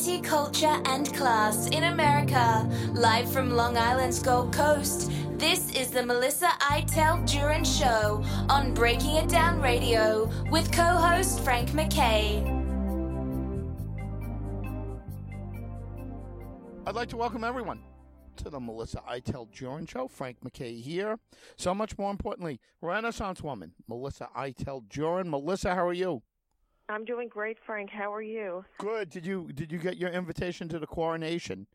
Culture, and class in America. Live from Long Island's Gold Coast, this is the Melissa Iteld Jurin Show on Breaking It Down Radio with co host Frank MacKay. I'd like to welcome everyone to the Melissa Iteld Jurin Show. Frank MacKay here. So much more importantly, Renaissance woman, Melissa Iteld Jurin. Melissa, how are you? I'm doing great, Frank. How are you? Good. Did you did you get your invitation to the coronation?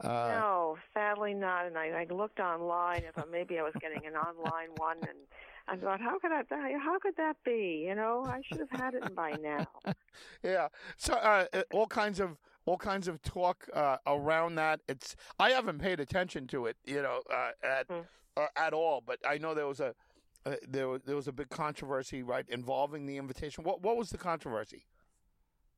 Uh, no, sadly not. And I, I looked online. I maybe I was getting an online one, and I thought, how could I? How could that be? You know, I should have had it by now. yeah. So uh, all kinds of all kinds of talk uh, around that. It's I haven't paid attention to it, you know, uh, at mm. at all. But I know there was a uh, there was there was a big controversy, right, involving the invitation. What what was the controversy?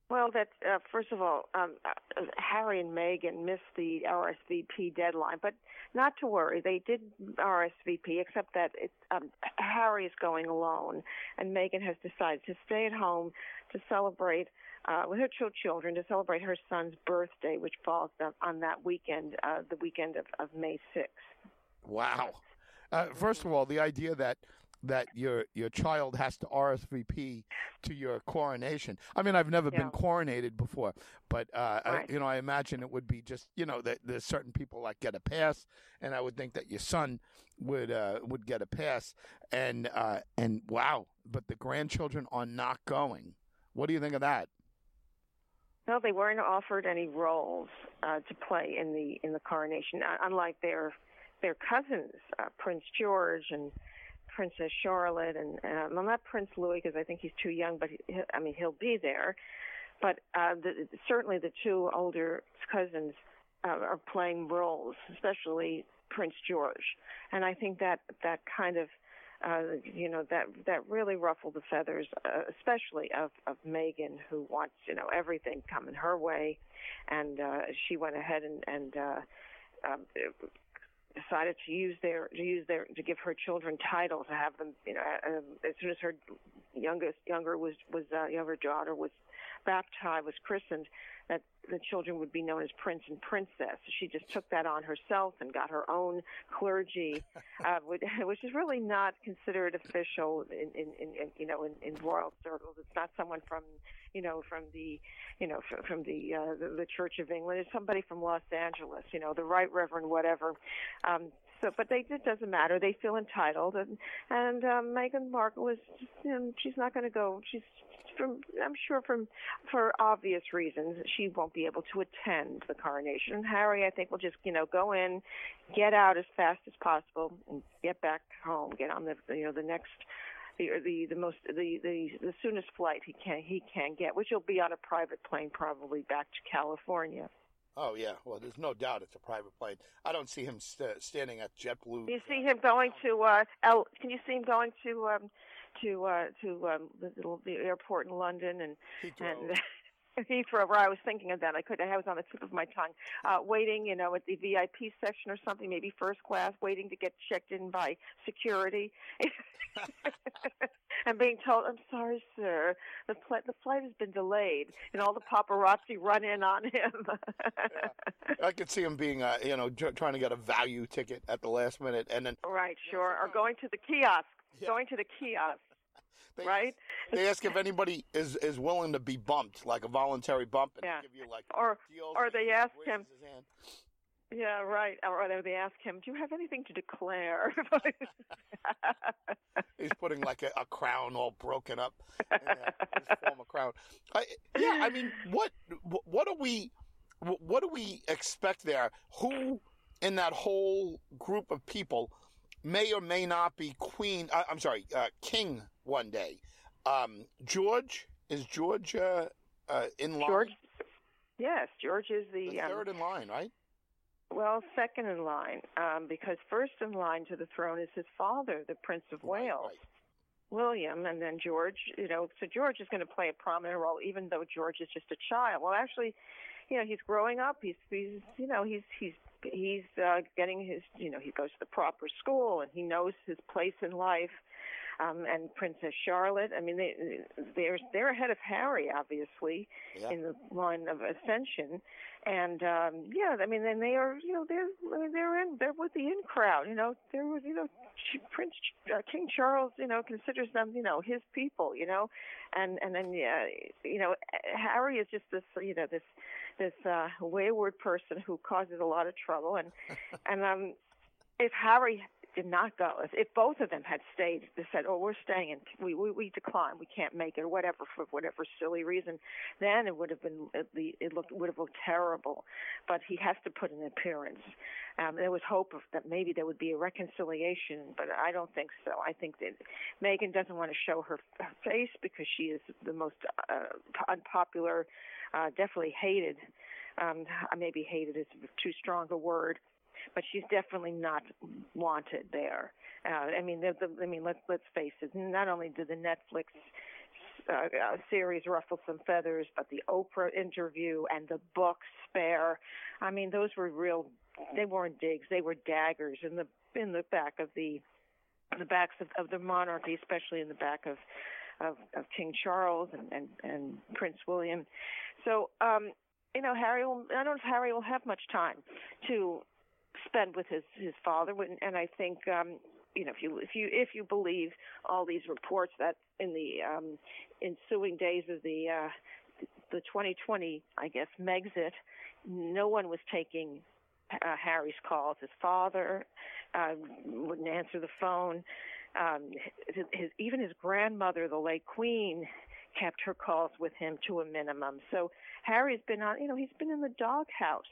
Well, that uh, first of all, um, uh, Harry and Meghan missed the RSVP deadline, but not to worry, they did RSVP. Except that it's um, Harry is going alone, and Meghan has decided to stay at home to celebrate uh, with her two children to celebrate her son's birthday, which falls on that weekend, uh, the weekend of, of May sixth. Wow. Uh, first of all, the idea that that your your child has to RSVP to your coronation. I mean, I've never yeah. been coronated before, but uh, right. I, you know, I imagine it would be just you know that there's certain people that get a pass, and I would think that your son would uh, would get a pass, and uh, and wow, but the grandchildren are not going. What do you think of that? No, they weren't offered any roles uh, to play in the in the coronation, unlike their their cousins, uh, Prince George and Princess Charlotte, and uh, well, not Prince Louis because I think he's too young, but he, I mean he'll be there. But uh, the, certainly the two older cousins uh, are playing roles, especially Prince George, and I think that that kind of uh, you know that that really ruffled the feathers, uh, especially of of Meghan, who wants you know everything coming her way, and uh, she went ahead and and uh, um, decided to use their to use their to give her children titles to have them you know uh, as soon as her youngest younger was was uh, younger daughter was baptized was christened that the children would be known as prince and princess she just took that on herself and got her own clergy uh, which is really not considered official in, in, in, you know in, in royal circles it's not someone from you know from the you know, from, from the, uh, the the Church of England. It's somebody from Los Angeles, you know, the Right Reverend whatever. Um, so, but they it doesn't matter. They feel entitled, and and um, Meghan Markle is, you know, she's not going to go. She's from I'm sure from for obvious reasons she won't be able to attend the coronation. And Harry, I think, will just you know go in, get out as fast as possible, and get back home. Get on the you know the next the the the most the the the soonest flight he can he can get, which will be on a private plane, probably back to California. Oh yeah, well, there's no doubt it's a private plane. I don't see him st- standing at JetBlue. You see him going to uh, L. Can you see him going to um, to uh, to um, the, the airport in London and Heathrow. and Heathrow, where I was thinking of that. I could, I was on the tip of my tongue, uh, waiting, you know, at the VIP section or something, maybe first class, waiting to get checked in by security, and being told, "I'm sorry, sir, the pl- the flight has been delayed," and all the paparazzi run in on him. yeah. I could see him being, uh, you know, trying to get a value ticket at the last minute, and then right, sure, or going to the kiosk, yeah. going to the kiosk. They, right? They ask if anybody is is willing to be bumped, like a voluntary bump, and yeah. give you like or or they ask him. Yeah, right. Or they ask him, "Do you have anything to declare?" He's putting like a, a, crown all broken up, in his former crown. I, yeah, I mean, what what do we what do we expect there? Who in that whole group of people may or may not be queen? Uh, I'm sorry, uh, king one day. Um, George is George uh, uh, in line. George, yes, George is the, the third um, in line, right? Well, second in line, um, because first in line to the throne is his father, the Prince of right, Wales. Right. William and then George, you know, so George is going to play a prominent role even though George is just a child. Well, actually, you know, he's growing up. He's he's you know, he's he's he's uh getting his, you know, he goes to the proper school and he knows his place in life um, and Princess Charlotte. I mean, they they're they're ahead of Harry, obviously, yeah. in the line of ascension. And um, yeah, I mean, then they are, you know, they're I mean, they're in they're with the in crowd. You know, there was, you know, Prince uh, King Charles, you know, considers them, you know, his people. You know, and and then yeah, you know, Harry is just this, you know, this this uh, wayward person who causes a lot of trouble. And and um, if Harry did not go. If, if both of them had stayed, they said, "Oh, we're staying," and we, we we decline, we can't make it, or whatever for whatever silly reason, then it would have been it, looked would have looked terrible. But he has to put an appearance. Um, there was hope of that maybe there would be a reconciliation, but I don't think so. I think that Meghan doesn't want to show her, her face because she is the most uh, unpopular, uh, definitely hated. Um, maybe hated is too strong a word but she's definitely not wanted there. Uh, I mean, the, the, I mean, let's let's face it. Not only did the Netflix uh, uh, series ruffle some feathers, but the Oprah interview and the book Spare. I mean, those were real. They weren't digs; they were daggers in the in the back of the the backs of, of the monarchy, especially in the back of of, of King Charles and, and and Prince William. So, um, you know, Harry will. I don't know if Harry will have much time to spend with his his father. And I think um, you know if you if you if you believe all these reports that in the um, ensuing days of the uh, the 2020, I guess, Megxit, no one was taking uh, Harry's calls. His father uh, wouldn't answer the phone. Um, his, his, even his grandmother, the late Queen, kept her calls with him to a minimum. So Harry's been on, you know, he's been in the doghouse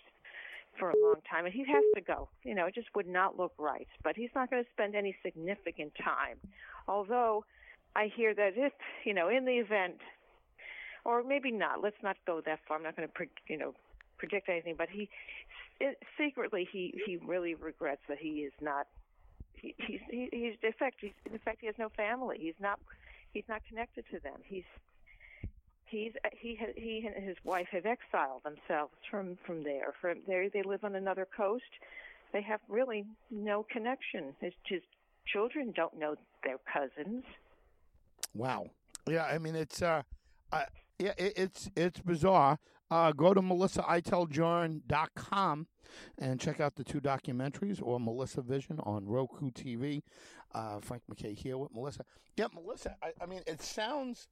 for a long time, and he has to go. You know, it just would not look right. But he's not going to spend any significant time. Although I hear that if, you know, in the event, or maybe not, let's not go that far. I'm not going to, you know, predict anything. But he, it, secretly, he he really regrets that he is not. He, he's he, he's in fact he's, in fact he has no family. He's not he's not connected to them. He's he's he he and his wife have exiled themselves from from there. From there, they live on another coast. They have really no connection. His, his children don't know their cousins. Wow. Yeah, I mean it's uh, uh yeah, it, it's it's bizarre. Uh, go to melissaiteldjurin.com and check out the two documentaries or Melissa Vision on Roku TV. Uh, Frank MacKay here with Melissa. Yeah, Melissa, I, I mean, it sounds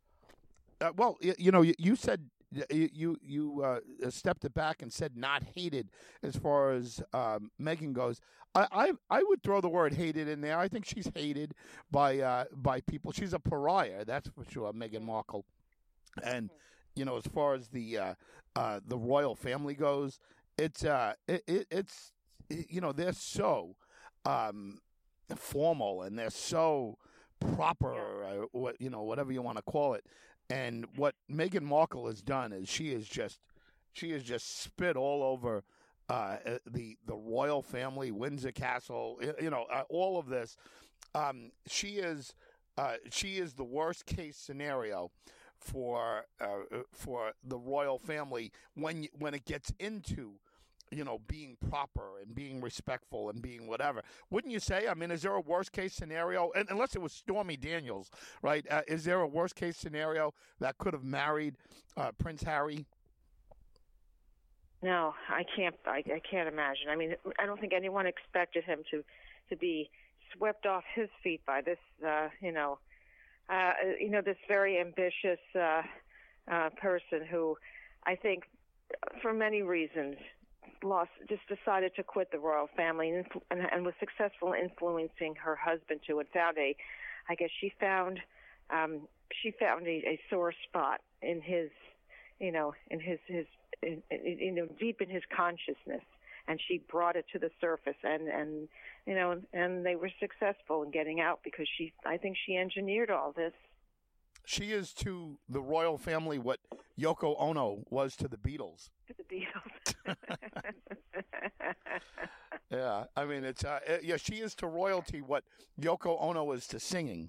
uh, well, you, you, know, you, you said you you uh, stepped it back and said not hated as far as um, Meghan goes. I, I, I would throw the word hated in there. I think she's hated by uh, by people. She's a pariah, that's for sure. Meghan Markle, and you know, as far as the uh, uh, the royal family goes, it's uh, it, it, it's you know they're so um, formal and they're so proper, uh, what you know, whatever you want to call it. And what Meghan Markle has done is she is just she has just spit all over uh, uh, the the royal family, Windsor Castle, you know, uh, all of this. Um, she is uh, she is the worst case scenario for uh, uh, for the royal family when when it gets into you know, being proper and being respectful and being whatever. Wouldn't you say? I mean, is there a worst case scenario? And, unless it was Stormy Daniels, right? Uh, is there a worst case scenario that could have married uh, Prince Harry? No, I can't. I, I can't imagine. I mean, I don't think anyone expected him to to be swept off his feet by this, uh, you know, uh, you know, this very ambitious uh, uh, person who, I think, for many reasons, lost just decided to quit the royal family and, and, and was successful in influencing her husband to and found a I guess she found um she found a, a sore spot in his you know in his his in, in, you know deep in his consciousness and she brought it to the surface and and you know and they were successful in getting out because she I think she engineered all this she is to the royal family what Yoko Ono was to the Beatles. To the Beatles. yeah, I mean it's uh, yeah. She is to royalty what Yoko Ono is to singing,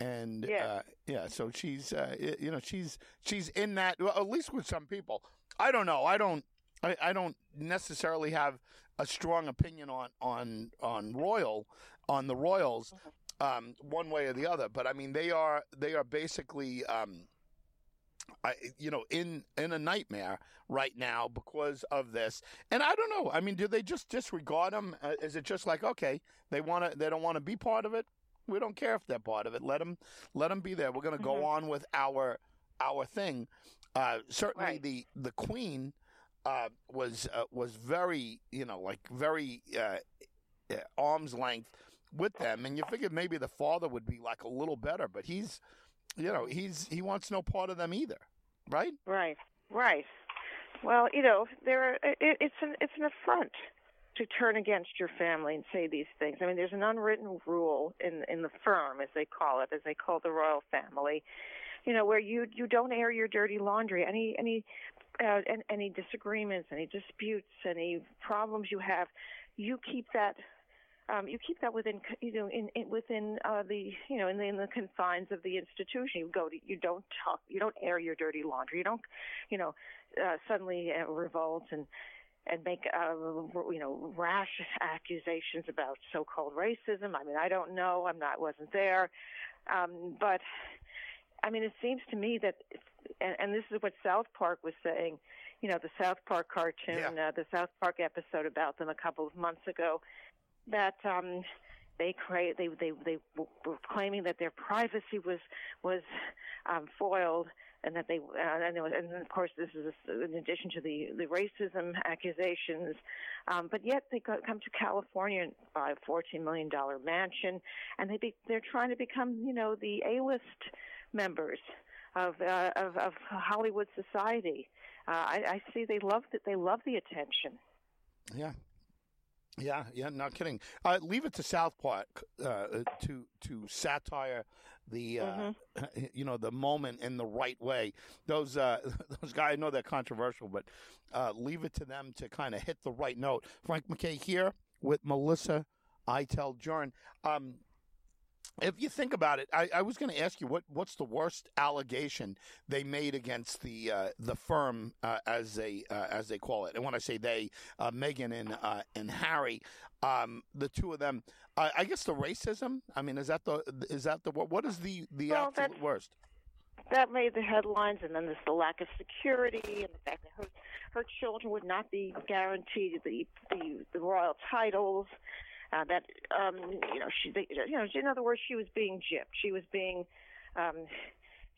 and yeah, uh, yeah. So she's uh, you know she's she's in that well, at least with some people. I don't know. I don't. I, I don't necessarily have a strong opinion on on on royal on the royals. um, one way or the other. But I mean, they are they are basically. Um, I, you know, in in a nightmare right now because of this. And I don't know. I mean, do they just disregard them? Uh, is it just like okay, they want to, they don't want to be part of it? We don't care if they're part of it. Let them, let them be there. We're going to mm-hmm. go on with our our thing. Uh, certainly, right. the the Queen uh, was uh, was very, you know, like very uh, uh, arm's length with them, and you figured maybe the father would be like a little better, but he's, you know, he's he wants no part of them either, right? Right, right. Well, you know, there it, it's an it's an affront to turn against your family and say these things. I mean, there's an unwritten rule in in the firm, as they call it, as they call the royal family, you know, where you you don't air your dirty laundry. Any any uh, any disagreements, any disputes, any problems you have, you keep that um, you keep that within you know in, in within uh, the you know in the, in the confines of the institution. You go to you don't talk you don't air your dirty laundry. You don't you know uh, suddenly uh, revolt and and make uh, you know rash accusations about so-called racism. I mean I don't know. I'm not wasn't there, um, but I mean it seems to me that and, and this is what South Park was saying. You know the South Park cartoon, yeah. uh, the South Park episode about them a couple of months ago that um, they create they they they were claiming that their privacy was was um, foiled and that they uh, and, was, and of course this is in addition to the the racism accusations um, but yet they come to California and buy a 14 million dollar mansion and they be, they're trying to become you know the A-list members of uh, of, of Hollywood society uh, I, I see they love that they love the attention yeah yeah, yeah, not kidding. Uh, leave it to South Park uh, to to satire the uh, mm-hmm. you know the moment in the right way. Those uh, those guys, I know they're controversial, but uh, leave it to them to kind of hit the right note. Frank MacKay here with Melissa Iteld Jurin. Um, if you think about it, I, I was going to ask you what what's the worst allegation they made against the uh, the firm uh, as they uh, as they call it, and when I say they, uh, Meghan and uh, and Harry, um, the two of them. I guess the racism. I mean, is that the is that the what is the the well, absolute worst? That made the headlines, and then there's the lack of security and the fact that her her children would not be guaranteed the the, the royal titles uh, that um, you know she you know in other words she was being gypped. She was being um,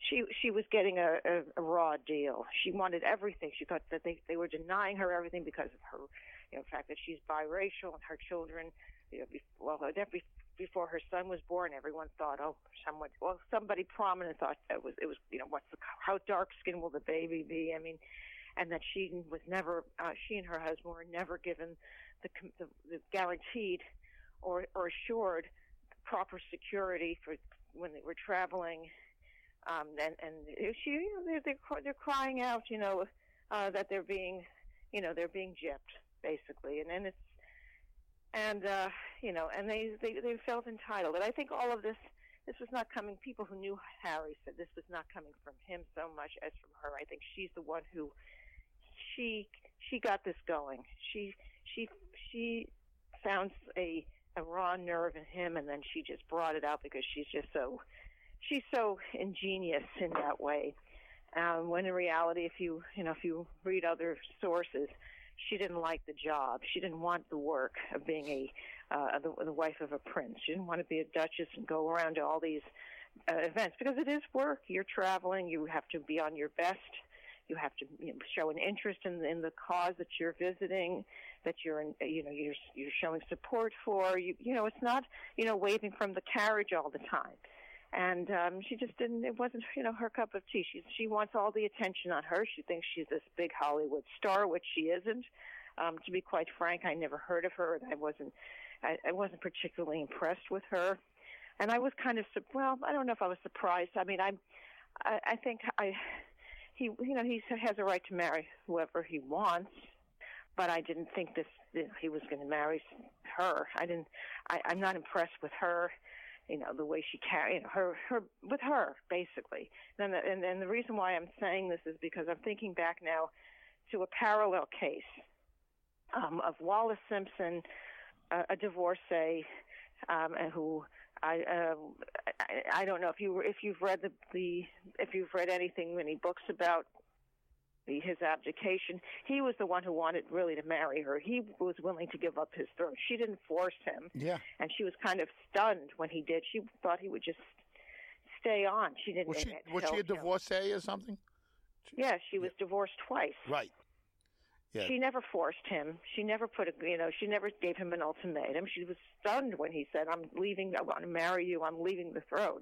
she she was getting a, a, a raw deal. She wanted everything. She thought that they they were denying her everything because of her you know fact that she's biracial and her children you know well before her son was born everyone thought oh someone well somebody prominent thought it was it was you know what's the how dark skinned will the baby be? I mean and that she was never uh, she and her husband were never given the, the, the guaranteed or, or assured proper security for when they were traveling. Um, and and she, you know, they're, they're they're crying out, you know, uh, that they're being, you know, they're being gypped basically, and then it's and uh, you know, and they, they they felt entitled. And I think all of this this was not coming. People who knew Harry said this was not coming from him so much as from her. I think she's the one who she she got this going. She she she found a a raw nerve in him, and then she just brought it out because she's just so she's so ingenious in that way. Um, when in reality, if you you know if you read other sources, she didn't like the job. She didn't want the work of being a uh, the, the wife of a prince. She didn't want to be a duchess and go around to all these uh, events because it is work. You're traveling. You have to be on your best. You have to you know, show an interest in, in the cause that you're visiting that you're in, you know you're you're showing support for. You you know it's not you know waving from the carriage all the time. And um, she just didn't. It wasn't, you know, her cup of tea. She she wants all the attention on her. She thinks she's this big Hollywood star, which she isn't. Um, to be quite frank, I never heard of her, and I wasn't. I, I wasn't particularly impressed with her. And I was kind of well. I don't know if I was surprised. I mean, I'm. I, I think I. He, you know, he has a right to marry whoever he wants but I didn't think this that he was going to marry her. I didn't. I, I'm not impressed with her. You know the way she carried you know, her her with her basically. And and and the reason why I'm saying this is because I'm thinking back now to a parallel case um, of Wallis Simpson, a, a divorcee, um, and who I, uh, I don't know if you if you've read the the if you've read anything any books about the, his abdication. He was the one who wanted really to marry her. He was willing to give up his throne. She didn't force him. Yeah. And she was kind of stunned when he did. She thought he would just stay on. She didn't. Was she was she a divorcee or something? Yeah, she was yeah. divorced twice. Right. Yeah. She never forced him. She never put a, you know, she never gave him an ultimatum. She was stunned when he said, "I'm leaving. I want to marry you. I'm leaving the throne,"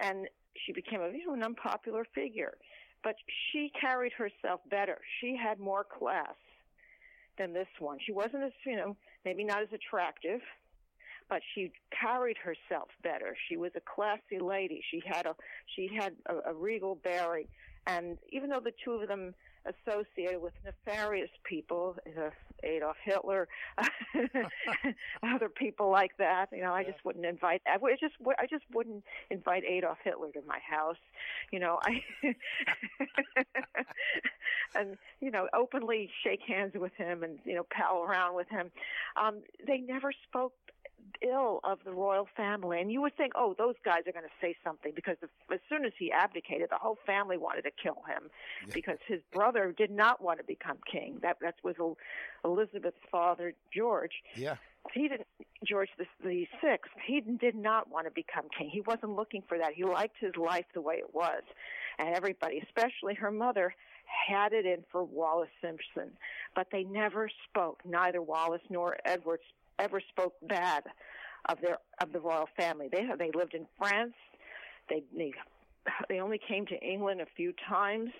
and she became a, you know, an unpopular figure. But she carried herself better. She had more class than this one. She wasn't as, you know, maybe not as attractive, but she carried herself better. She was a classy lady. She had a she had a, a regal bearing. And even though the two of them associated with nefarious people, uh, Adolf Hitler, other people like that. You know, I just wouldn't invite. I would just, I just wouldn't invite Adolf Hitler to my house. You know, I and you know openly shake hands with him and you know pal around with him. Um, they never spoke ill of the royal family. And you would think, oh, those guys are going to say something because the, as soon as he abdicated, the whole family wanted to kill him yeah. because his brother did not want to become king. That that was Elizabeth's father, George. Yeah. He didn't. George the, the sixth. He did not want to become king. He wasn't looking for that. He liked his life the way it was, and everybody, especially her mother, had it in for Wallis Simpson, but they never spoke. Neither Wallis nor Edward ever spoke bad of their of the royal family. They they lived in France. They they they only came to England a few times.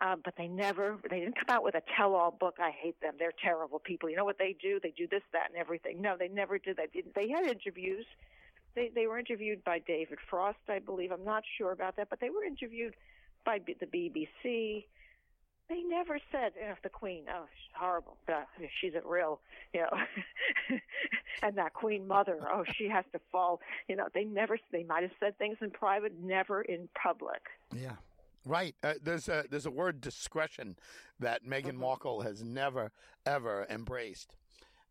Uh, but they never, they didn't come out with a tell-all book. I hate them. They're terrible people. You know what they do? They do this, that, and everything. No, they never did that. They had interviews. They they were interviewed by David Frost, I believe. I'm not sure about that, but they were interviewed by the BBC they never said you know, the queen. Oh, she's horrible. Uh, she's a real, you know, and that queen mother. Oh, she has to fall. You know, they never. They might have said things in private, never in public. Yeah. Right. Uh, there's a there's a word discretion that Meghan mm-hmm. Markle has never ever embraced,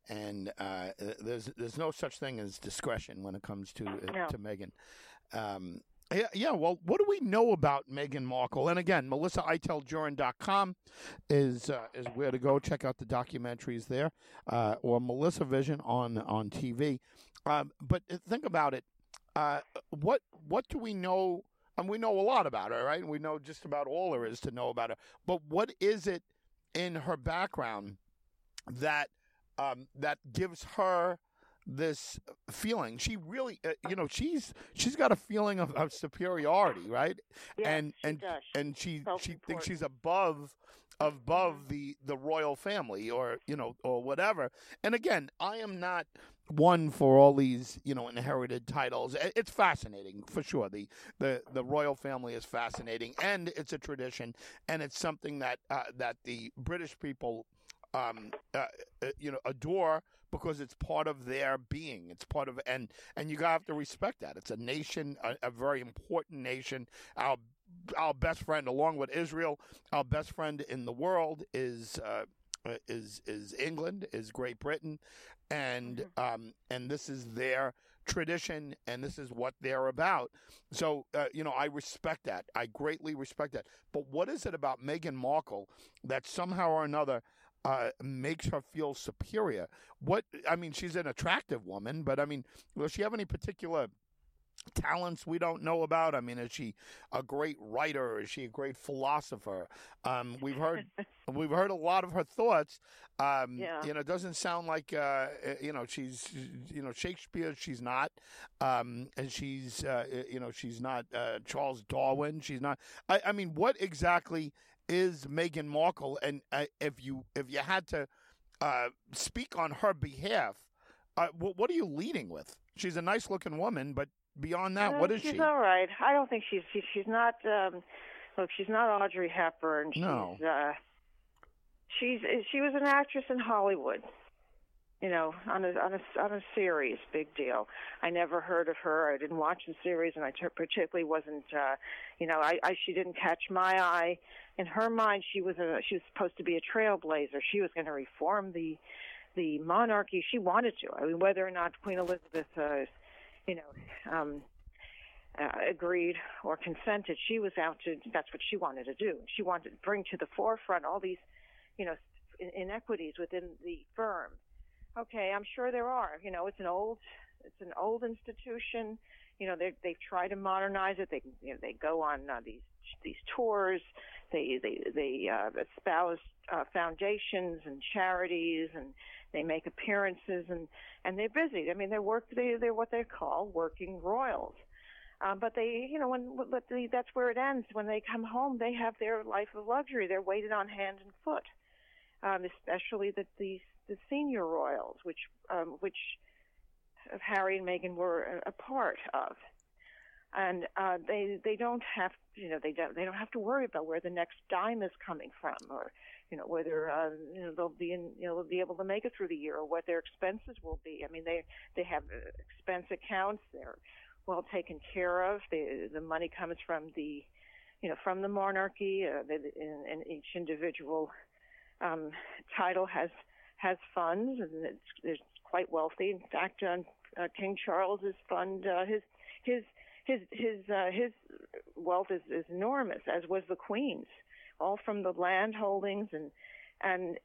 and uh, there's there's no such thing as discretion when it comes to uh, no. to Meghan. Um, yeah, yeah. Well, what do we know about Meghan Markle? And again, MelissaIteldJurin.com is uh, is where to go. Check out the documentaries there, uh, or Melissa Vision on on TV. Um, but think about it. Uh, what what do we know? And we know a lot about her, right? We know just about all there is to know about her. But what is it in her background that um, that gives her this feeling. She really, uh, you know, she's she's got a feeling of, of superiority, right? Yes, and she and does. and she she thinks she's above above the the royal family or you know or whatever. And again, I am not one for all these you know inherited titles. It's fascinating for sure. The the the royal family is fascinating, and it's a tradition, and it's something that uh, that the British people um, uh, uh, you know, adore because it's part of their being. It's part of and and you have to respect that. It's a nation, a, a very important nation. Our our best friend, along with Israel, our best friend in the world is. Uh, uh is is England, is Great Britain, and mm-hmm. um, and this is their tradition, and this is what they're about. So uh, you know, I respect that. I greatly respect that. But what is it about Meghan Markle that somehow or another uh, makes her feel superior. What I mean, she's an attractive woman, but I mean, does she have any particular talents we don't know about? I mean, is she a great writer? Is she a great philosopher? Um, we've heard we've heard a lot of her thoughts. Um, yeah. You know, it doesn't sound like uh, you know she's you know Shakespeare. She's not, um, and she's uh, you know she's not uh, Charles Darwin. She's not. I, I mean, what exactly? Is Meghan Markle, and uh, if you if you had to uh, speak on her behalf, uh, what, what, are you leading with? She's a nice looking woman, but beyond that, what is she's she? She's all right. I don't think she's she's, she's not. Um, look, she's not Audrey Hepburn. She's, no. Uh, she's she was an actress in Hollywood you know, on a on a on a series, big deal. I never heard of her. I didn't watch the series, and I t- particularly wasn't, uh, you know, I, I she didn't catch my eye. In her mind, she was a she was supposed to be a trailblazer. She was going to reform the the monarchy. She wanted to. I mean, whether or not Queen Elizabeth uh, you know, um, uh, agreed or consented. She was out to, that's what she wanted to do. She wanted to bring to the forefront all these, you know, inequities within the firm. Okay, I'm sure there are. You know, it's an old, it's an old institution. You know, they they've tried to modernize it. They you know they go on uh, these these tours. They they they uh, espouse uh, foundations and charities, and they make appearances, and and they're busy. I mean, they're work they they're what they call working royals. Um, but they, you know, when but the, that's where it ends. When they come home, they have their life of luxury. They're waited on hand and foot, um, especially the, the the senior royals, which um, which Harry and Meghan were a, a part of, and uh, they they don't have you know they don't they don't have to worry about where the next dime is coming from or you know whether uh, you know they'll be in you know they'll be able to make it through the year or what their expenses will be. I mean they they have uh, expense accounts. They're well taken care of. The the money comes from the, you know, from the monarchy. Uh, and, and each individual um, title has has funds, and it's, it's quite wealthy. In fact, uh, King Charles's fund, uh, his his his his uh, his wealth is, is enormous, as was the Queen's, all from the land holdings and and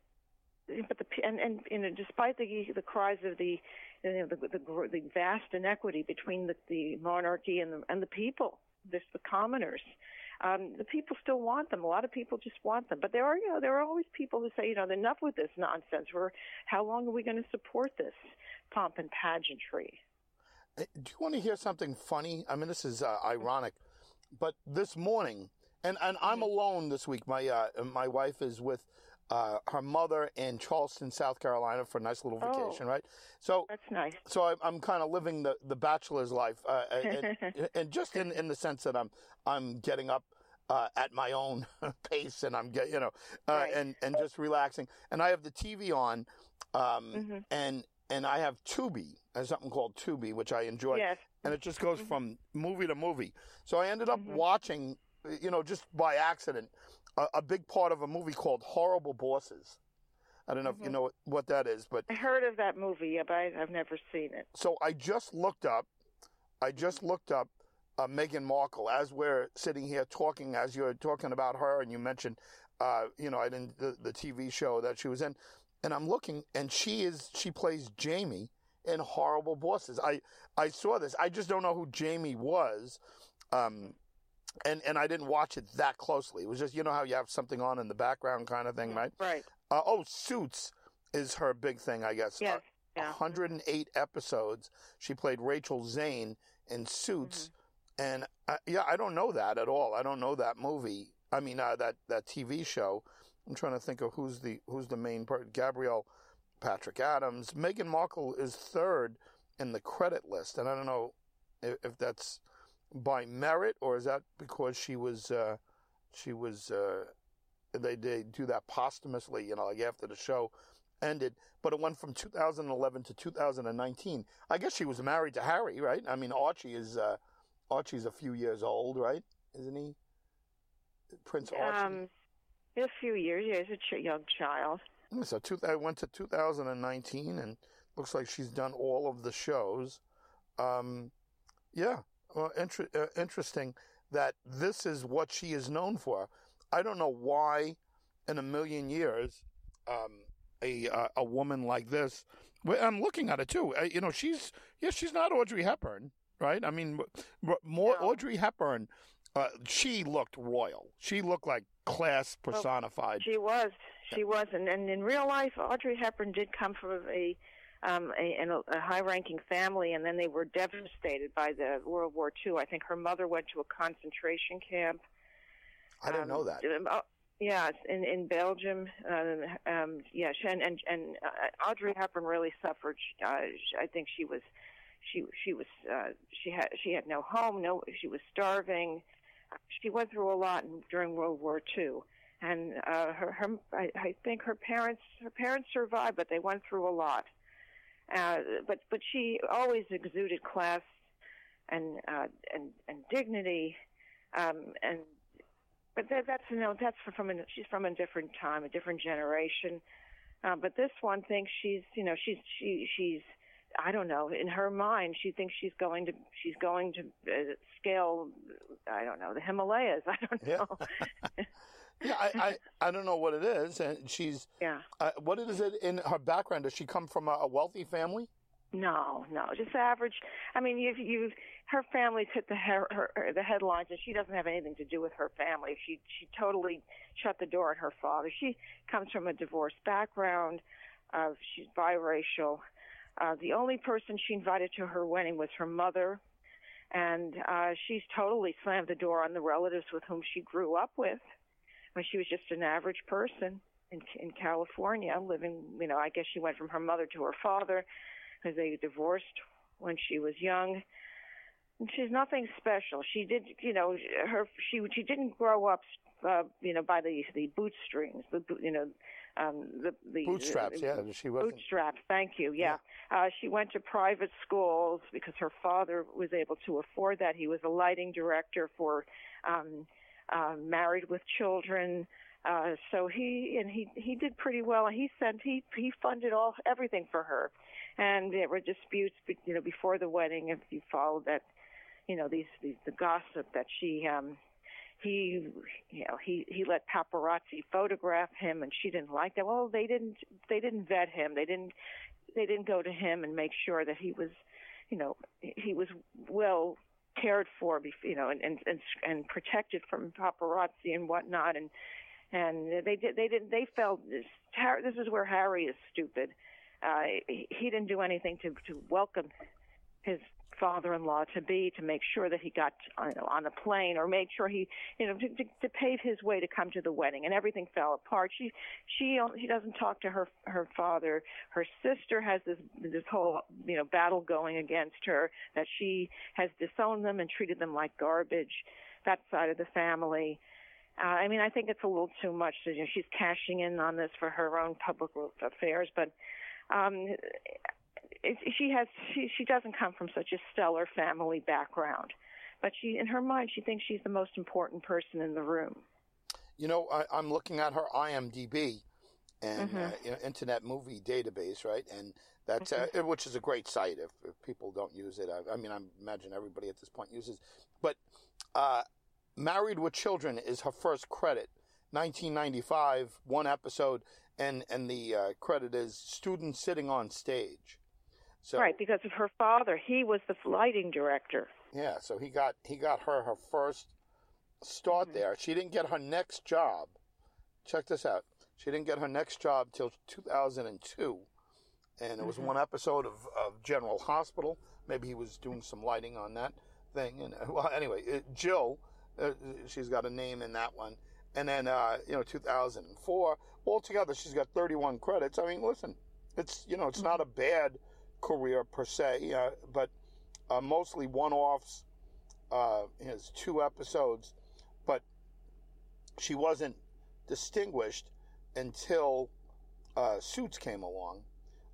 but the and and you know, despite the the cries of the you know, the, the, the vast inequity between the, the monarchy and the, and the people, this, the commoners. Um, the people still want them. A lot of people just want them. But there are, you know, there are always people who say, you know, enough with this nonsense. We're, how long are we going to support this pomp and pageantry? Do you want to hear something funny? I mean, this is uh, ironic, but this morning, and, and I'm mm-hmm. alone this week. My uh, my wife is with uh, her mother in Charleston, South Carolina, for a nice little oh. vacation, oh, right? So that's nice. So I, I'm, kind of living the, the bachelor's life, uh, and, and, just in, in the sense that I'm I'm getting up uh, at my own pace, and I'm get you know, uh, right. and and just relaxing. And I have the TV on, um, mm-hmm. and and I have Tubi. There's something called Tubi, which I enjoy, yes. and it just goes mm-hmm. from movie to movie. So I ended up mm-hmm. watching, you know, just by accident a, a, big part of a movie called Horrible Bosses. I don't know mm-hmm. if you mm-hmm. know what that is, but I heard of that movie, but I've never seen it. So I just looked up, I just looked up uh, Meghan Markle as we're sitting here talking, as you're talking about her, and you mentioned, uh, you know, I didn't the, the TV show that she was in, and I'm looking, and she is she plays Jamie in Horrible Bosses. I I saw this. I just don't know who Jamie was. Um, and and I didn't watch it that closely. It was just you know how you have something on in the background kind of thing, right? Right. Uh, oh, Suits is her big thing, I guess. Yes. Uh, yeah. 108 episodes. She played Rachel Zane in Suits, mm-hmm. and I, yeah, I don't know that at all. I don't know that movie. I mean, uh, that that TV show. I'm trying to think of who's the who's the main part. Gabrielle Patrick Adams. Meghan Markle is third in the credit list, and I don't know if, if that's by merit, or is that because she was uh, she was uh, they they do that posthumously, you know, like after the show ended, but it went from 2011 to 2019. I guess she was married to Harry, right? I mean, Archie is uh, Archie's a few years old, right? Isn't he? Prince Archie. Um, a few years. Yeah, he's a young child. So two, I went to 2019, and looks like she's done all of the shows. Um, yeah, well, inter- uh, interesting that this is what she is known for. I don't know why, in a million years, um, a uh, a woman like this. I'm looking at it too. Uh, you know, she's yeah, she's not Audrey Hepburn, right? I mean, more no. Audrey Hepburn. Uh, she looked royal. She looked like class personified. Well, she was. She was, and, and in real life, Audrey Hepburn did come from a um, a, a high-ranking family, and then they were devastated by the World War II. I think her mother went to a concentration camp. I didn't um, know that. Uh, yeah, in in Belgium. Um, um, yeah, and and, and uh, Audrey Hepburn really suffered. Uh, I think she was, she she was uh, she had she had no home. No, she was starving. She went through a lot during World War II and uh, her, her I, I think her parents her parents survived, but they went through a lot. Uh, but but she always exuded class and uh, and and dignity, um, and but that, that's you know that's from a, she's from a different time, a different generation. Uh, but this one thinks she's you know she's she she's I don't know. In her mind, she thinks she's going to she's going to uh, scale. I don't know the Himalayas. I don't know. Yeah. yeah, I, I, I don't know what it is, and she's yeah. Uh, what is it in her background? Does she come from a, a wealthy family? No, no, just average. I mean, you you her family's hit the her, her the headlines, and she doesn't have anything to do with her family. She she totally shut the door on her father. She comes from a divorced background. Uh, she's biracial. Uh, the only person she invited to her wedding was her mother, and uh, she's totally slammed the door on the relatives with whom she grew up with. When she was just an average person in in California, living, you know, I guess she went from her mother to her father because they divorced when she was young. And she's nothing special. She did, you know, her she she didn't grow up, uh, you know, by the the bootstrings, the you know, um, the the bootstraps. The, yeah, she was bootstraps. Thank you. Yeah, yeah. Uh, she went to private schools because her father was able to afford that. He was a lighting director for um, uh, Married with Children. Uh, so he and he he did pretty well. He sent he he funded all everything for her and there were disputes, you know, before the wedding. If you followed that, you know, these, these the gossip that she, um, he, you know, he he let paparazzi photograph him, and she didn't like that. Well, they didn't they didn't vet him. They didn't they didn't go to him and make sure that he was, you know, he was well cared for, you know, and and and, and protected from paparazzi and whatnot, and and they did they didn't they felt this. This is where Harry is stupid uh, he didn't do anything to, to welcome his father-in-law to be to make sure that he got you know, on the plane or made sure he you know to, to, to pave his way to come to the wedding and everything fell apart she she she doesn't talk to her her father her sister has this this whole you know battle going against her that she has disowned them and treated them like garbage that side of the family uh, I mean, I think it's a little too much. You know, she's cashing in on this for her own public affairs, but um, she has she she doesn't come from such a stellar family background, but she in her mind she thinks she's the most important person in the room. You know, I, am looking at her IMDb and mm-hmm. uh, Internet Movie Database, right? And that's uh, mm-hmm. uh, which is a great site. If, if people don't use it, I, I, mean, I imagine everybody at this point uses. But uh, Married with Children is her first credit. 1995, one episode and and the uh, credit is student sitting on stage. So, right, because of her father, he was the lighting director. Yeah, so he got he got her her first start mm-hmm. there. She didn't get her next job. Check this out. She didn't get her next job till 2002, and it was mm-hmm. one episode of, of General Hospital. Maybe he was doing some lighting on that thing. And well, anyway, it, Jill, uh, she's got a name in that one. And then uh, you know, 2004 altogether, she's got 31 credits. I mean, listen, it's you know, it's not a bad career per se, uh, but uh, mostly one-offs. Uh, has two episodes, but she wasn't distinguished until uh, Suits came along.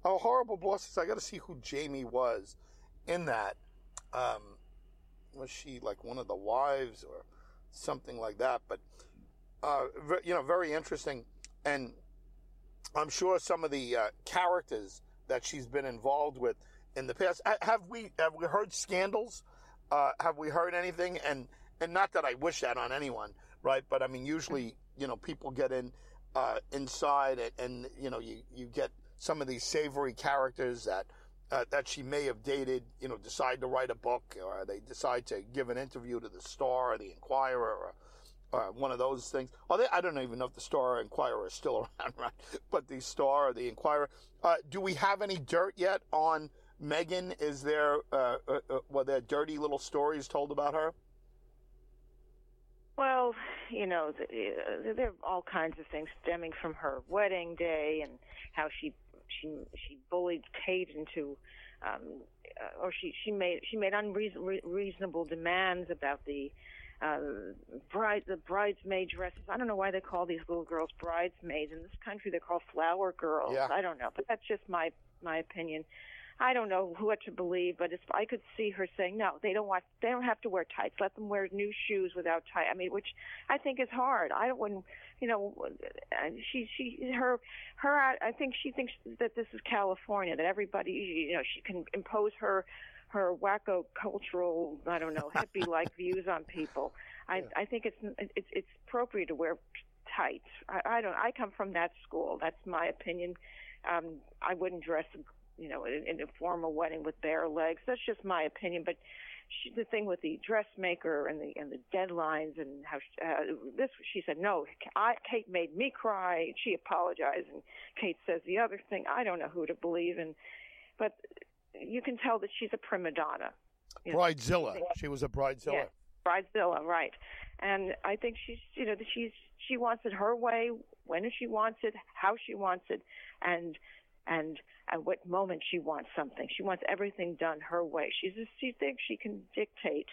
Oh, horrible bosses! I got to see who Jamie was in that. Um, was she like one of the wives or something like that? But uh, you know, very interesting and I'm sure some of the uh, characters that she's been involved with in the past. Have we have we heard scandals? Uh, have we heard anything? And and not that I wish that on anyone, right? But I mean, usually you know people get in uh, inside and, and, you know you you get some of these savory characters that. Uh, that she may have dated, you know, decide to write a book, or they decide to give an interview to the Star or the Inquirer, or uh, one of those things. They, I don't even know if the Star Inquirer is still around, right? But the Star or the Inquirer. Uh, do we have any dirt yet on Meghan? Is there, uh, uh, uh were there dirty little stories told about her? Well, you know, there are all kinds of things stemming from her wedding day and how she she she bullied Kate into um, or she she made she made unreasonable demands about the uh, bride, the bridesmaid dresses. I don't know why they call these little girls bridesmaids. In this country, they're called flower girls. Yeah. I don't know, but that's just my my opinion. I don't know what to believe, but it's, I could see her saying, "No, they don't want. They don't have to wear tights. Let them wear new shoes without tights." I mean, which I think is hard. I don't wouldn't, you know, she she her her. I think she thinks that this is California, that everybody, you know, she can impose her her wacko cultural, I don't know, hippie like views on people. I yeah. I think it's it's it's appropriate to wear tights. I, I don't. I come from that school. That's my opinion. Um, I wouldn't dress you know, in, in a formal wedding with bare legs. That's just my opinion, but she, the thing with the dressmaker and the and the deadlines and how she, uh, this she said no I, Kate made me cry she apologized and Kate says the other thing I don't know who to believe and but you can tell that she's a prima donna bridezilla know. she was a bridezilla yeah, bridezilla right and I think she's you know she's she wants it her way when she wants it how she wants it and and at what moment she wants something. She wants everything done her way. She's a, she thinks she can dictate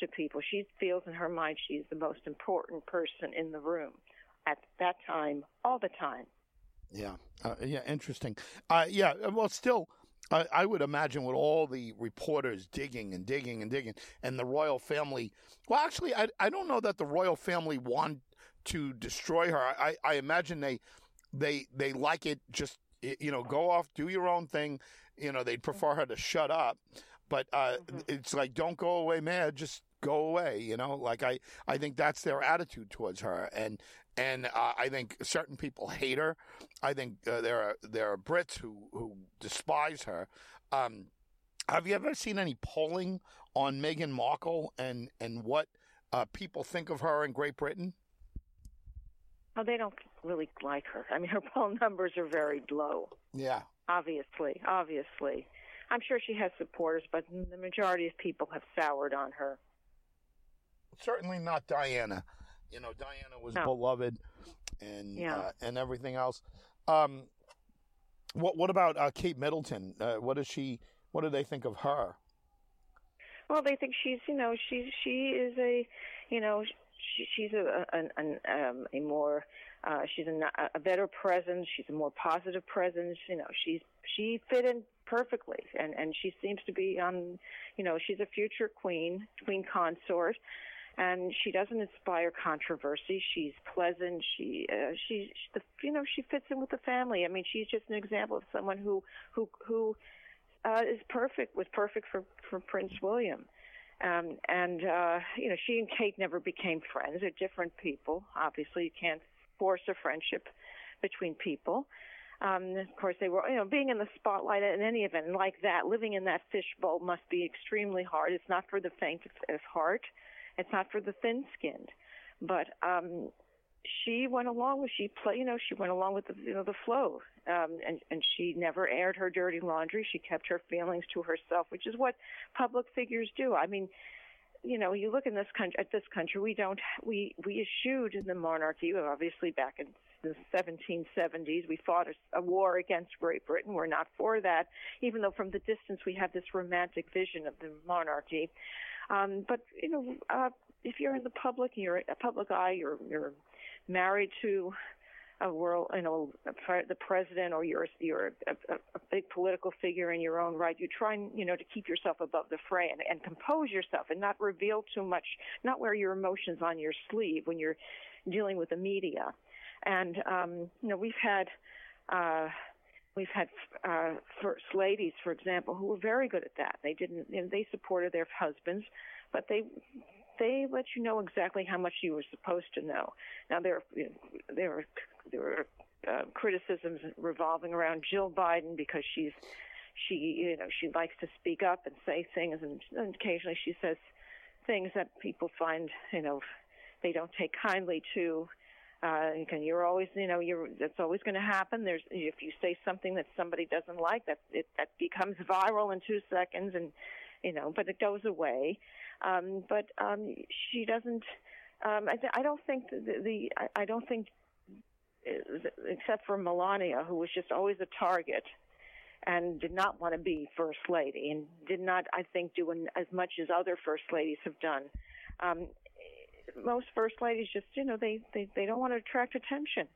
to people. She feels in her mind she's the most important person in the room at that time, all the time. Yeah, uh, yeah, interesting. Uh, yeah, well, still. I, I would imagine with all the reporters digging and digging and digging, and the royal family. Well, actually, I I don't know that the royal family want to destroy her. I, I imagine they they they like it just you know, go off, do your own thing. You know, they'd prefer her to shut up, but uh, mm-hmm. it's like don't go away mad, just go away. You know, like I, I think that's their attitude towards her, and and uh, I think certain people hate her. I think uh, there are there are Brits who who despise her. Um, have you ever seen any polling on Meghan Markle and and what uh, people think of her in Great Britain? Oh, they don't really like her. I mean, her poll numbers are very low. Yeah. Obviously, obviously. I'm sure she has supporters, but the majority of people have soured on her. Certainly not Diana. You know, Diana was no. beloved, and yeah. uh, and everything else. Um, what what about uh, Kate Middleton? Uh, what does she? What do they think of her? Well, they think she's you know she she is a you know she, she's a an, an, um, a more uh, she's a, a better presence. She's a more positive presence. You know, she's she fit in perfectly, and and she seems to be on. You know, she's a future queen, queen consort, and she doesn't inspire controversy. She's pleasant. She uh, she, she you know she fits in with the family. I mean, she's just an example of someone who who who uh, is perfect was perfect for for Prince William. Um, and uh, you know, she and Kate never became friends. They're different people. Obviously, you can't force a friendship between people. Um, of course, they were, you know, being in the spotlight in any event like that, living in that fishbowl must be extremely hard. It's not for the faint of heart. It's not for the thin-skinned. But um, she went along with she play, you know, she went along with the you know the flow, um, and and she never aired her dirty laundry. She kept her feelings to herself, which is what public figures do. I mean, you know, you look in this country at this country, we don't we we eschewed the monarchy. Obviously, back in the 1770s, we fought a, a war against Great Britain. We're not for that, even though from the distance we have this romantic vision of the monarchy. Um, but you know, uh, if you're in the public, you're a public eye, you're you're married to a world, you know, the president, or you're you're a, a, big political figure in your own right. You try, you know, to keep yourself above the fray and, and compose yourself, and not reveal too much, not wear your emotions on your sleeve when you're dealing with the media. And um, you know, we've had. Uh, We've had uh, first ladies, for example, who were very good at that. They didn't, you know, they supported their husbands, but they they let you know exactly how much you were supposed to know. Now there there are there are uh, criticisms revolving around Jill Biden because she's she you know she likes to speak up and say things and, and occasionally she says things that people find you know they don't take kindly to uh and you're always you know you're that's always going to happen there's if you say something that somebody doesn't like that it that becomes viral in 2 seconds and you know but it goes away um, but um, she doesn't. Um, I, th- I don't think the, the I, I don't think uh, except for Melania, who was just always a target and did not want to be first lady and did not, I think, do an, as much as other first ladies have done. Um, most first ladies just, you know, they, they, they don't want to attract attention.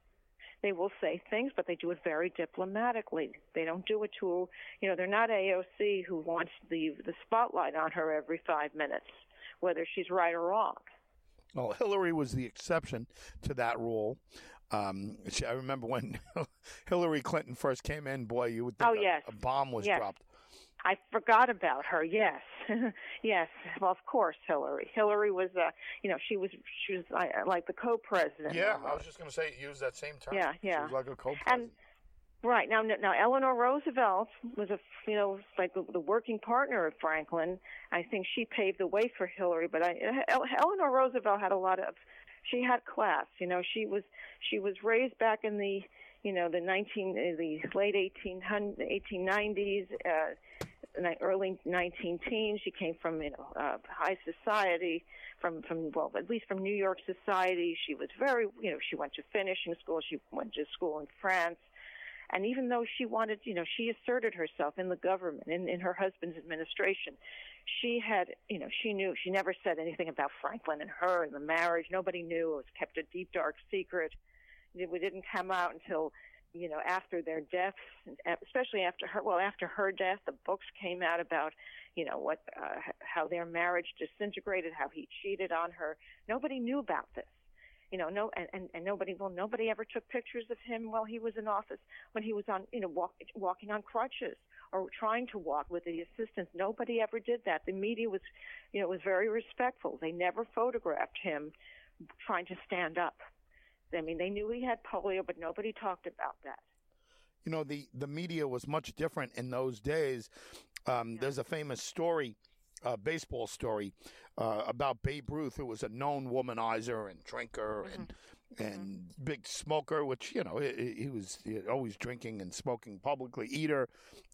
they will say things, but they do it very diplomatically. They don't do it to, you know, they're not AOC who wants the the spotlight on her every five minutes, whether she's right or wrong. Well, Hillary was the exception to that rule. Um, I remember when Hillary Clinton first came in. Boy, you would think oh, yes. a, a bomb was yes. dropped. I forgot about her. Yes, yes. Well, of course, Hillary. Hillary was, uh, you know, she was she was uh, like the co-president. Yeah, almost. I was just going to say use that same term. Yeah, yeah. She was like a co-president. And, Right now, now Eleanor Roosevelt was a you know like the, the working partner of Franklin. I think she paved the way for Hillary, but I, Eleanor Roosevelt had a lot of she had class. You know, she was she was raised back in the you know the 19 the late 1800 1890s. Uh, early 19 teens. She came from you know uh, high society, from from well at least from New York society. She was very you know she went to finishing school. She went to school in France. And even though she wanted, you know, she asserted herself in the government, in, in her husband's administration, she had, you know, she knew, she never said anything about Franklin and her and the marriage. Nobody knew. It was kept a deep, dark secret. It didn't come out until, you know, after their deaths, especially after her, well, after her death, the books came out about, you know, what, uh, how their marriage disintegrated, how he cheated on her. Nobody knew about this you know, no, and, and, and nobody, well, nobody ever took pictures of him while he was in office, when he was on, you know, walk, walking on crutches or trying to walk with the assistants. Nobody ever did that. The media was, you know, was very respectful. They never photographed him trying to stand up. I mean, they knew he had polio, but nobody talked about that. You know, the, the media was much different in those days. Um, yeah. There's a famous story uh, baseball story uh, about Babe Ruth, who was a known womanizer and drinker mm-hmm. and and mm-hmm. big smoker, which you know he, he was he always drinking and smoking publicly. Eater,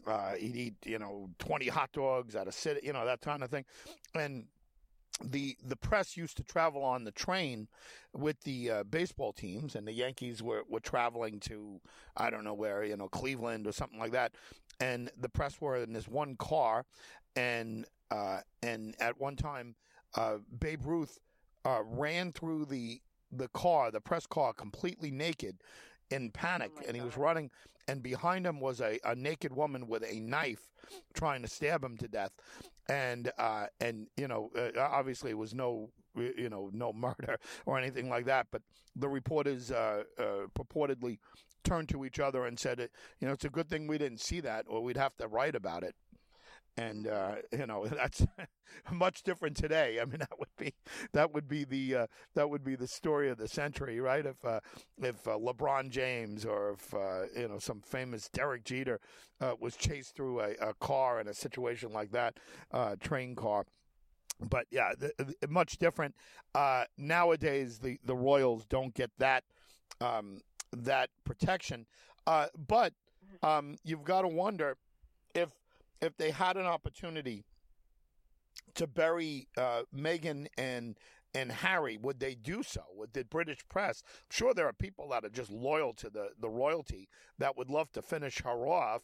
uh, he'd eat you know twenty hot dogs at a city, you know that kind of thing, and. The the press used to travel on the train with the uh, baseball teams, and the Yankees were, were traveling to I don't know where you know Cleveland or something like that, and the press were in this one car, and uh, and at one time, uh, Babe Ruth uh, ran through the the car, the press car, completely naked, in panic, oh and he was running. And behind him was a, a naked woman with a knife, trying to stab him to death. And uh, and you know, uh, obviously, it was no you know no murder or anything like that. But the reporters uh, purportedly turned to each other and said, you know, it's a good thing we didn't see that, or we'd have to write about it and uh, you know that's much different today. I mean, that would be that would be the uh, that would be the story of the century, right? If uh, if uh, LeBron James or if uh, you know some famous Derek Jeter uh, was chased through a, a, car in a situation like that, train car. But yeah, the, the, much different. nowadays, the the Royals don't get that um, that protection, but mm-hmm. um, you've got to wonder if if they had an opportunity to bury uh, Meghan and and Harry, would they do so? With the British press, I'm sure there are people that are just loyal to the, the royalty that would love to finish her off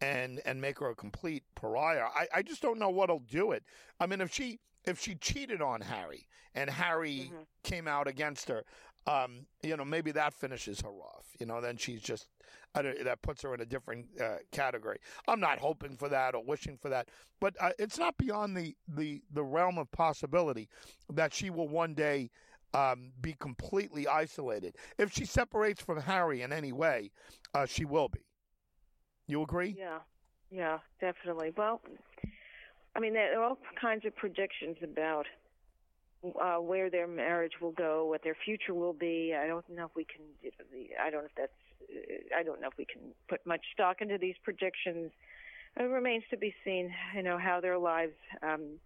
and and make her a complete pariah. I, I just don't know what'll do it. I mean, if she if she cheated on Harry and Harry mm-hmm. came out against her, um, you know, maybe that finishes her off. You know, then she's just that puts her in a different uh, category. I'm not hoping for that or wishing for that, but uh, it's not beyond the, the the realm of possibility that she will one day um, be completely isolated. If she separates from Harry in any way, uh, she will be. You agree? Yeah, yeah, definitely. Well, I mean, there are all kinds of predictions about uh, where their marriage will go, what their future will be. I don't know if we can. I don't know if that's. I don't know if we can put much stock into these predictions. It remains to be seen, you know, how their lives um,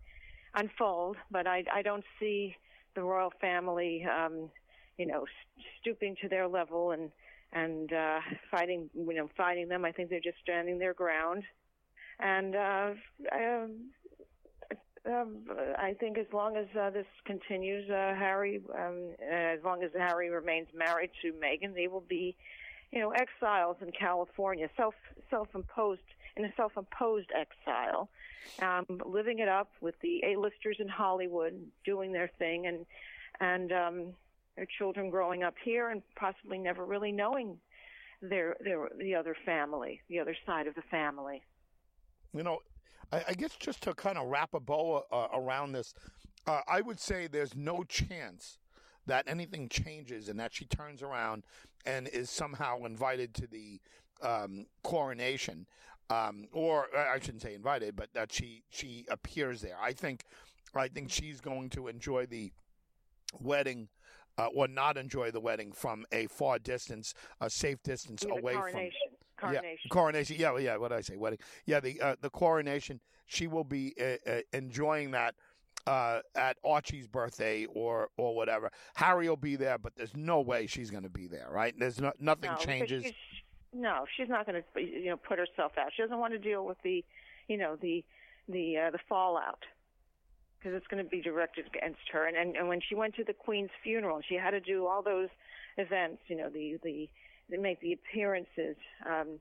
unfold. But I, I don't see the royal family, um, you know, stooping to their level and and uh, fighting, you know, fighting them. I think they're just standing their ground. And uh, um, I think as long as uh, this continues, uh, Harry, um, as long as Harry remains married to Meghan, they will be, you know, exiles in California, self self-imposed in a self-imposed exile, um, living it up with the A-listers in Hollywood, doing their thing, and and um, their children growing up here and possibly never really knowing their their the other family, the other side of the family. You know, I, I guess just to kind of wrap a bow uh, around this, uh, I would say there's no chance that anything changes and that she turns around and is somehow invited to the um, coronation, um, or I shouldn't say invited, but that she she appears there. I think I think she's going to enjoy the wedding. Uh, or not enjoy the wedding from a far distance, a safe distance yeah, away from coronation. Yeah, coronation. Yeah, yeah. What did I say? Wedding. Yeah, the uh, the coronation. She will be uh, uh enjoying that uh, at Archie's birthday or or whatever. Harry will be there, but there's no way she's going to be there, right? There's no, nothing no, changes. She's, no, she's not going to you know put herself out. She doesn't want to deal with the you know the the uh, the fallout because it's going to be directed against her. And, and and when she went to the Queen's funeral, she had to do all those events, you know, the the make the appearances um,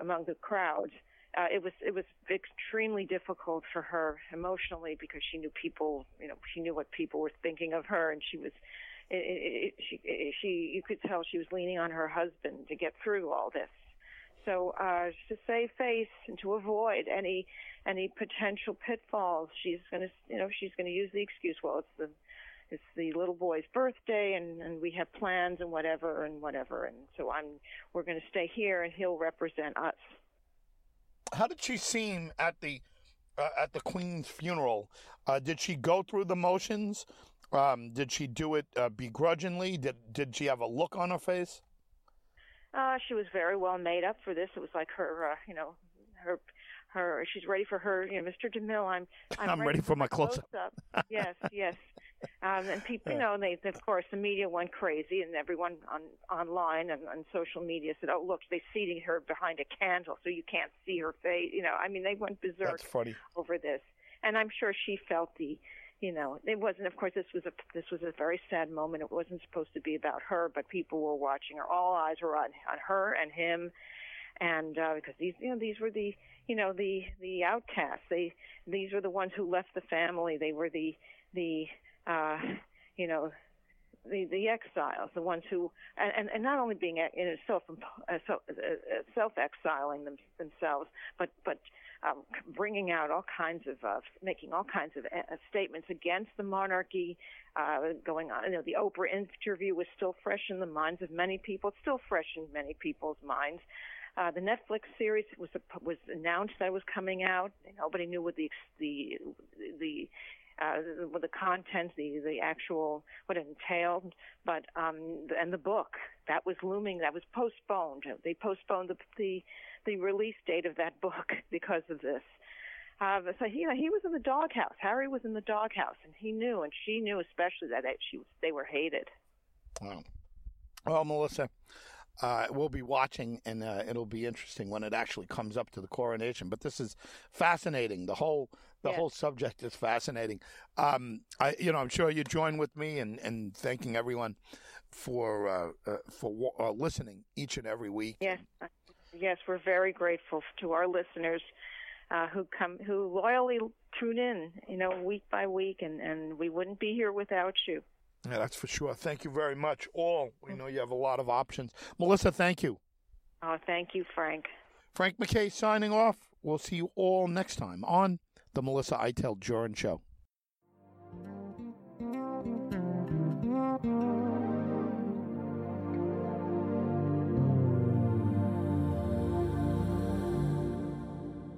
among the crowds. Uh, it was it was extremely difficult for her emotionally because she knew people, you know, she knew what people were thinking of her, and she was. It, it, it, she, she, you could tell she was leaning on her husband to get through all this. So uh, to save face and to avoid any any potential pitfalls, she's going to you know she's going to use the excuse. Well, it's the it's the little boy's birthday and and we have plans and whatever and whatever and so I'm we're going to stay here and he'll represent us. How did she seem at the uh, at the Queen's funeral? Uh, did she go through the motions? Um, did she do it uh, begrudgingly? Did did she have a look on her face? Uh, she was very well made up for this. It was like her, uh, you know, her, her. She's ready for her. You know, Mr. DeMille. I'm. I'm, I'm ready, ready, for my close up. yes, yes. Um, and people, you know, they, of course, the media went crazy, and everyone on online and on social media said, "Oh, look, they're seating her behind a candle, so you can't see her face." You know, I mean, they went berserk over this, and I'm sure she felt the you know, it wasn't. Of course, this was a this was a very sad moment. It wasn't supposed to be about her, but people were watching her. All eyes were on on her and him, and uh, because these you know these were the you know the the outcasts. They these were the ones who left the family. They were the the uh, you know the the exiles, the ones who, and and not only being in itself uh, uh, self exiling them, themselves, but but um, bringing out all kinds of, uh, making all kinds of uh, statements against the monarchy, uh, going on. You know, the Oprah interview was still fresh in the minds of many people. It's still fresh in many people's minds. Uh, the Netflix series was was announced that it was coming out. Nobody knew what the the the uh, the, content, the the actual what it entailed, but um, and the book that was looming. That was postponed. They postponed the the the release date of that book because of this. Uh, so he, he was in the doghouse. Harry was in the doghouse, and he knew, and she knew especially that she they were hated. Wow. Well, Melissa, uh, we'll be watching, and uh, it'll be interesting when it actually comes up to the coronation. But this is fascinating. The whole the whole subject is fascinating. Um, I, you know, I'm sure you join with me in, in thanking everyone for uh, uh for uh, listening each and every week. Yes, yes, we're very grateful to our listeners uh, who come who loyally tune in, you know, week by week, and and we wouldn't be here without you. Yeah, that's for sure. Thank you very much, all. We mm. know you have a lot of options. Melissa, thank you. Oh, thank you, Frank. Frank MacKay signing off. We'll see you all next time on the Melissa Iteld Jurin Show.